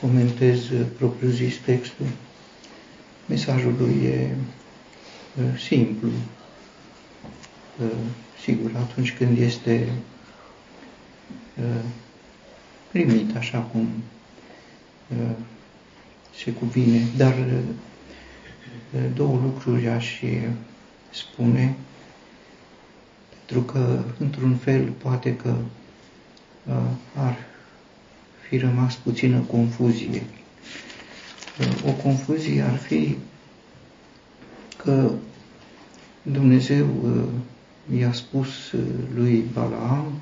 comentez propriu-zis textul. Mesajul lui e simplu. Sigur, atunci când este primit așa cum se cuvine, dar două lucruri aș spune, pentru că, într-un fel, poate că ar fi rămas puțină confuzie. O confuzie ar fi că Dumnezeu i-a spus lui Balaam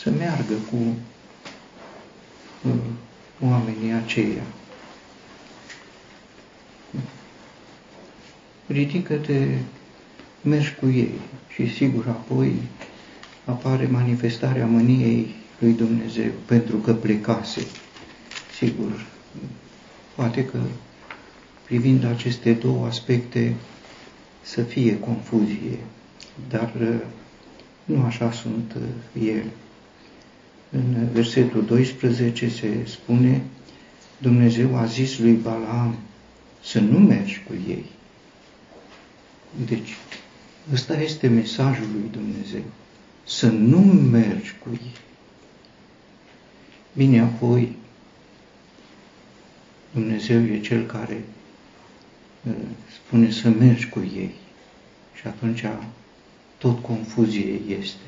să meargă cu oamenii aceia. Ridică-te, mergi cu ei și sigur apoi apare manifestarea mâniei lui Dumnezeu pentru că plecase. Sigur, poate că privind aceste două aspecte să fie confuzie, dar uh, nu așa sunt uh, ele. În versetul 12 se spune, Dumnezeu a zis lui Balaam să nu mergi cu ei. Deci, ăsta este mesajul lui Dumnezeu să nu mergi cu ei. Bine, apoi, Dumnezeu e Cel care uh, spune să mergi cu ei. Și atunci tot confuzie este.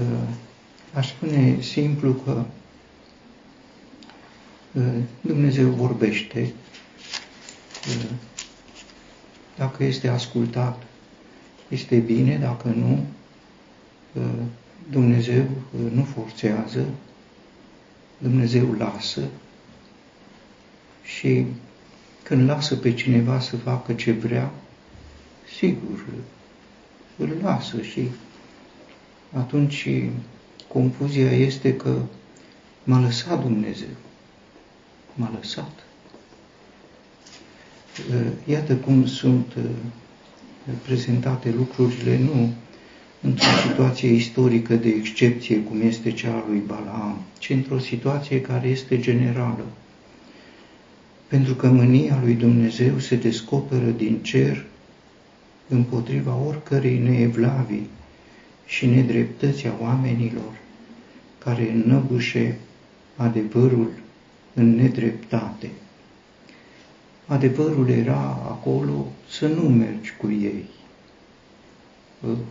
Uh, aș spune simplu că uh, Dumnezeu vorbește, dacă este ascultat, este bine, dacă nu, Dumnezeu nu forțează, Dumnezeu lasă și când lasă pe cineva să facă ce vrea, sigur, îl lasă și atunci confuzia este că m-a lăsat Dumnezeu. M-a lăsat. Iată cum sunt prezentate lucrurile, nu într-o situație istorică de excepție, cum este cea a lui Balaam, ci într-o situație care este generală. Pentru că mânia lui Dumnezeu se descoperă din cer împotriva oricărei neevlavii și nedreptății a oamenilor care înnăbușe adevărul în nedreptate. Adevărul era acolo să nu mergi cu ei,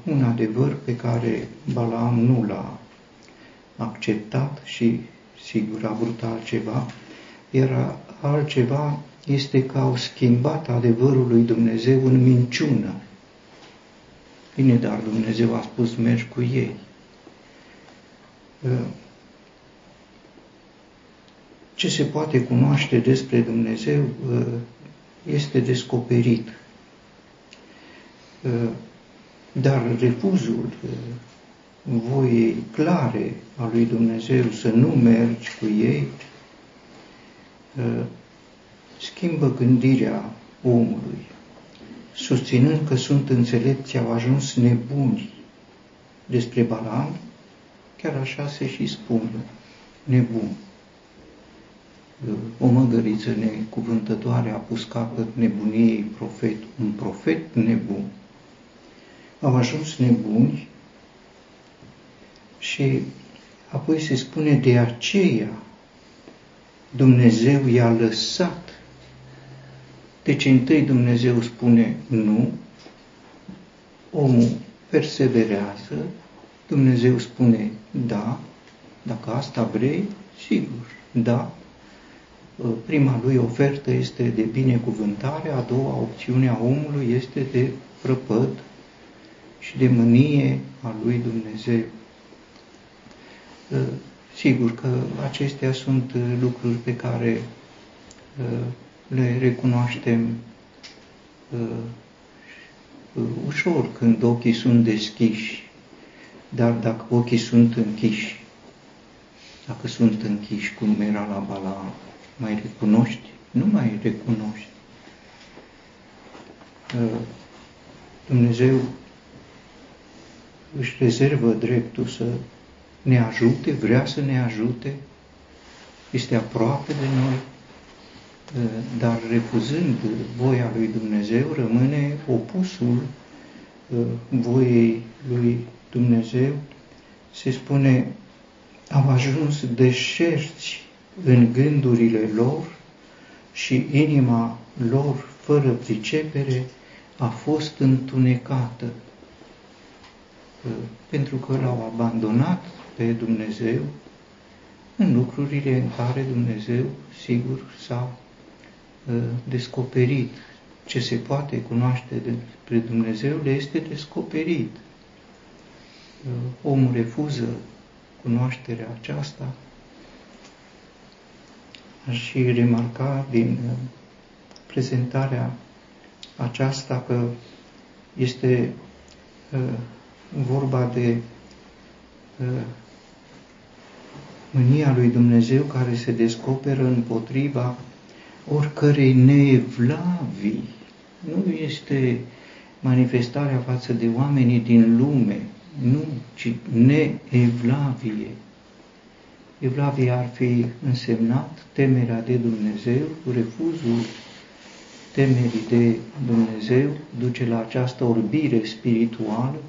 un adevăr pe care Balaam nu l-a acceptat și sigur a vrut altceva, iar altceva este că au schimbat adevărul lui Dumnezeu în minciună. Bine, dar Dumnezeu a spus mergi cu ei. Ce se poate cunoaște despre Dumnezeu este descoperit dar refuzul voiei clare a lui Dumnezeu să nu mergi cu ei ă, schimbă gândirea omului, susținând că sunt înțelepți, au ajuns nebuni despre Balaam, chiar așa se și spune, nebun. O măgăriță necuvântătoare a pus capăt nebuniei profet, un profet nebun au ajuns nebuni și apoi se spune de aceea Dumnezeu i-a lăsat. Deci întâi Dumnezeu spune nu, omul perseverează, Dumnezeu spune da, dacă asta vrei, sigur, da. Prima lui ofertă este de binecuvântare, a doua opțiune a omului este de prăpăd, și de mânie a lui Dumnezeu. Ă, sigur că acestea sunt lucruri pe care ă, le recunoaștem ă, ușor când ochii sunt deschiși, dar dacă ochii sunt închiși, dacă sunt închiși, cum era la Bala, mai recunoști? Nu mai recunoști. Dumnezeu își rezervă dreptul să ne ajute, vrea să ne ajute, este aproape de noi, dar refuzând voia lui Dumnezeu, rămâne opusul voiei lui Dumnezeu. Se spune, au ajuns deșerți în gândurile lor și inima lor, fără pricepere, a fost întunecată, pentru că l-au abandonat pe Dumnezeu în lucrurile în care Dumnezeu, sigur, s-a uh, descoperit. Ce se poate cunoaște despre Dumnezeu le este descoperit. Uh, omul refuză cunoașterea aceasta. Aș și remarca din uh, prezentarea aceasta că este vorba de mânia lui Dumnezeu care se descoperă împotriva oricărei neevlavii. Nu este manifestarea față de oamenii din lume, nu, ci neevlavie. Evlavie ar fi însemnat temerea de Dumnezeu, refuzul temerii de Dumnezeu duce la această orbire spirituală,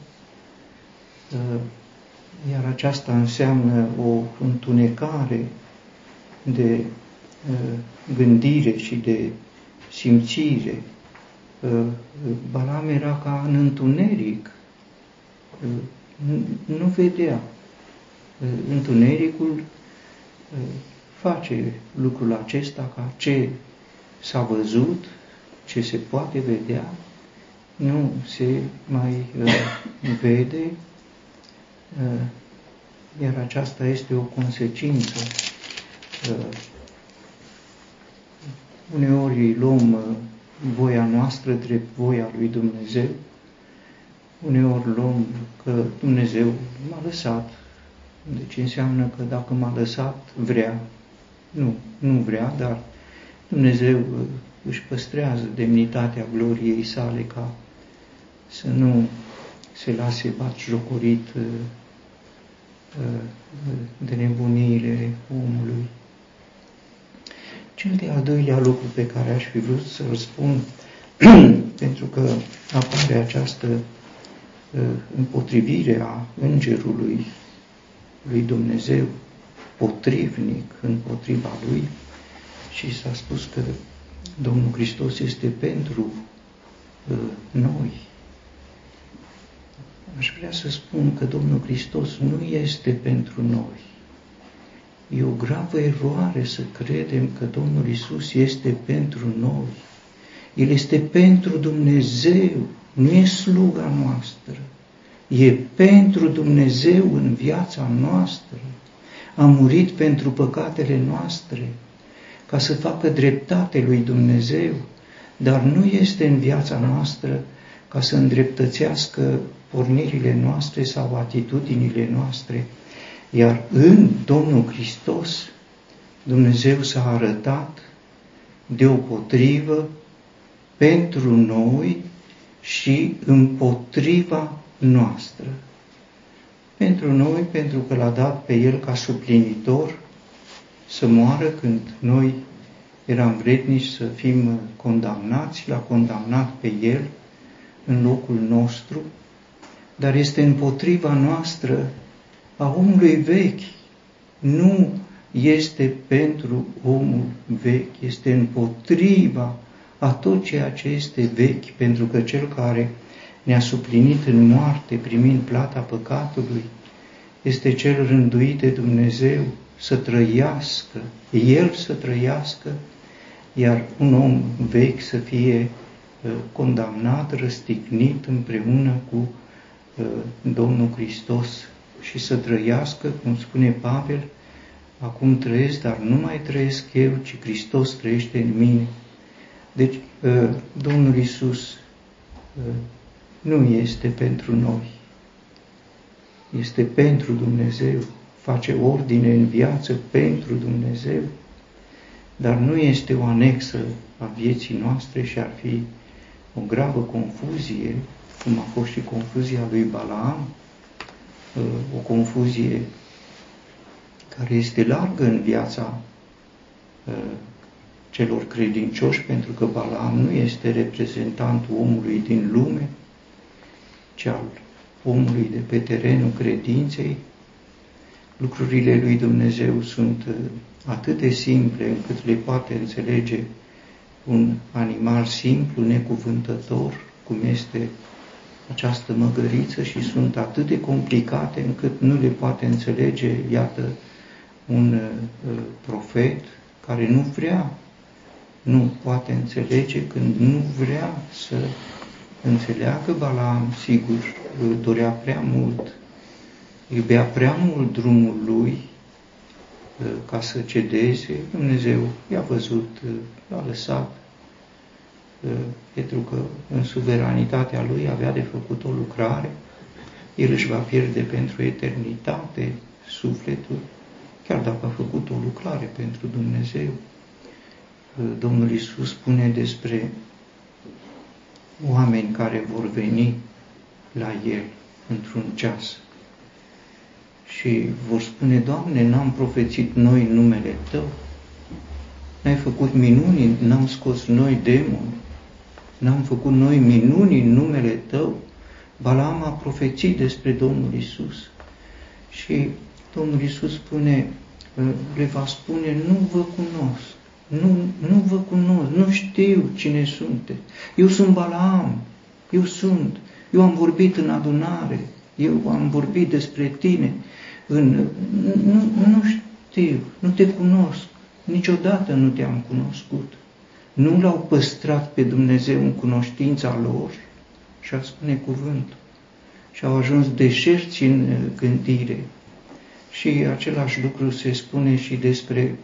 iar aceasta înseamnă o întunecare de uh, gândire și de simțire. Uh, Balam era ca în întuneric, uh, nu vedea. Întunericul face lucrul acesta ca ce s-a văzut, ce se poate vedea, nu se mai vede Uh, iar aceasta este o consecință. Uh, uneori luăm uh, voia noastră drept voia lui Dumnezeu, uneori luăm că Dumnezeu m-a lăsat. Deci înseamnă că dacă m-a lăsat, vrea. Nu, nu vrea, dar Dumnezeu își păstrează demnitatea gloriei sale ca să nu se lase jocorit de nebuniile omului. Cel de-al doilea lucru pe care aș fi vrut să-l spun, pentru că apare această uh, împotrivire a îngerului lui Dumnezeu, potrivnic împotriva lui, și s-a spus că Domnul Hristos este pentru uh, noi, aș vrea să spun că Domnul Hristos nu este pentru noi. E o gravă eroare să credem că Domnul Isus este pentru noi. El este pentru Dumnezeu, nu e sluga noastră. E pentru Dumnezeu în viața noastră. A murit pentru păcatele noastre, ca să facă dreptate lui Dumnezeu, dar nu este în viața noastră ca să îndreptățească pornirile noastre sau atitudinile noastre, iar în Domnul Hristos Dumnezeu s-a arătat deopotrivă pentru noi și împotriva noastră. Pentru noi, pentru că l-a dat pe El ca suplinitor să moară când noi eram vrednici să fim condamnați, l-a condamnat pe El în locul nostru, dar este împotriva noastră a omului vechi. Nu este pentru omul vechi, este împotriva a tot ceea ce este vechi, pentru că cel care ne-a suplinit în moarte, primind plata păcatului, este cel rânduit de Dumnezeu să trăiască, el să trăiască, iar un om vechi să fie uh, condamnat, răstignit împreună cu Uh, Domnul Hristos și să trăiască, cum spune Pavel, acum trăiesc, dar nu mai trăiesc eu, ci Hristos trăiește în mine. Deci, uh, Domnul Isus uh, nu este pentru noi, este pentru Dumnezeu, face ordine în viață pentru Dumnezeu, dar nu este o anexă a vieții noastre și ar fi o gravă confuzie cum a fost și confuzia lui Balaam, uh, o confuzie care este largă în viața uh, celor credincioși, pentru că Balaam nu este reprezentantul omului din lume, ci al omului de pe terenul credinței. Lucrurile lui Dumnezeu sunt uh, atât de simple încât le poate înțelege un animal simplu, necuvântător, cum este această măgăriță și sunt atât de complicate încât nu le poate înțelege, iată, un uh, profet care nu vrea, nu poate înțelege când nu vrea să înțeleagă Balaam, sigur, dorea prea mult, iubea prea mult drumul lui uh, ca să cedeze, Dumnezeu i-a văzut, uh, a lăsat, uh, pentru că în suveranitatea lui avea de făcut o lucrare, el își va pierde pentru eternitate sufletul, chiar dacă a făcut o lucrare pentru Dumnezeu. Domnul Isus spune despre oameni care vor veni la El într-un ceas și vor spune, Doamne, n-am profețit noi numele Tău, n-ai făcut minuni, n-am scos noi demoni, n-am făcut noi minuni în numele Tău. Balaam a profețit despre Domnul Isus. Și Domnul Isus spune, le va spune, nu vă cunosc, nu, nu vă cunosc, nu știu cine sunteți. Eu sunt Balaam, eu sunt, eu am vorbit în adunare, eu am vorbit despre tine, în, nu, nu știu, nu te cunosc, niciodată nu te-am cunoscut. Nu l-au păstrat pe Dumnezeu în cunoștința lor și a spune cuvântul. Și au ajuns deșerți în gândire. Și același lucru se spune și despre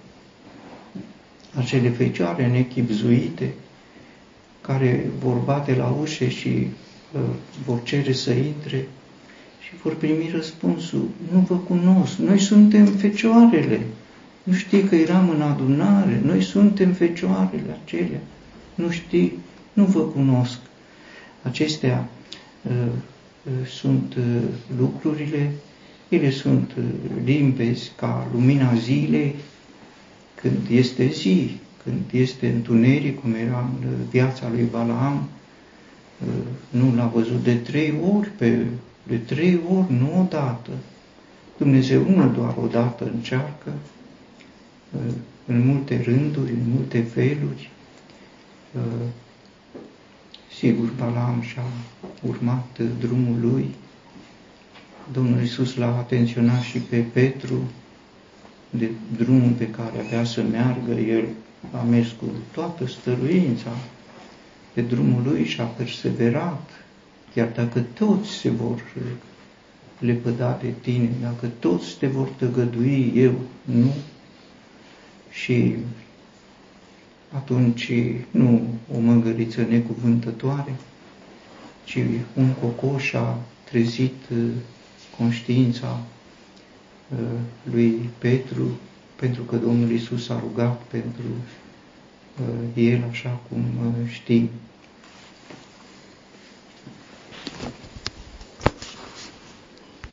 acele fecioare nechipzuite care vor bate la ușe și uh, vor cere să intre și vor primi răspunsul, nu vă cunosc, noi suntem fecioarele, nu știi că eram în adunare, noi suntem fecioarele acelea, nu știi, nu vă cunosc. Acestea uh, uh, sunt uh, lucrurile, ele sunt uh, limpezi ca lumina zilei, când este zi, când este întuneric, cum era în viața lui Balaam, nu l-a văzut de trei ori, pe, de trei ori, nu odată. Dumnezeu nu doar odată încearcă, în multe rânduri, în multe feluri. Sigur, Balaam și-a urmat drumul lui. Domnul Iisus l-a atenționat și pe Petru, de drumul pe care avea să meargă, el a mers cu toată stăruința pe drumul lui și a perseverat, chiar dacă toți se vor lepăda de tine, dacă toți te vor tăgădui, eu nu. Și atunci nu o măgăriță necuvântătoare, ci un cocoș a trezit conștiința Uh, lui Petru, pentru că Domnul Isus a rugat pentru uh, el, așa cum uh, știi.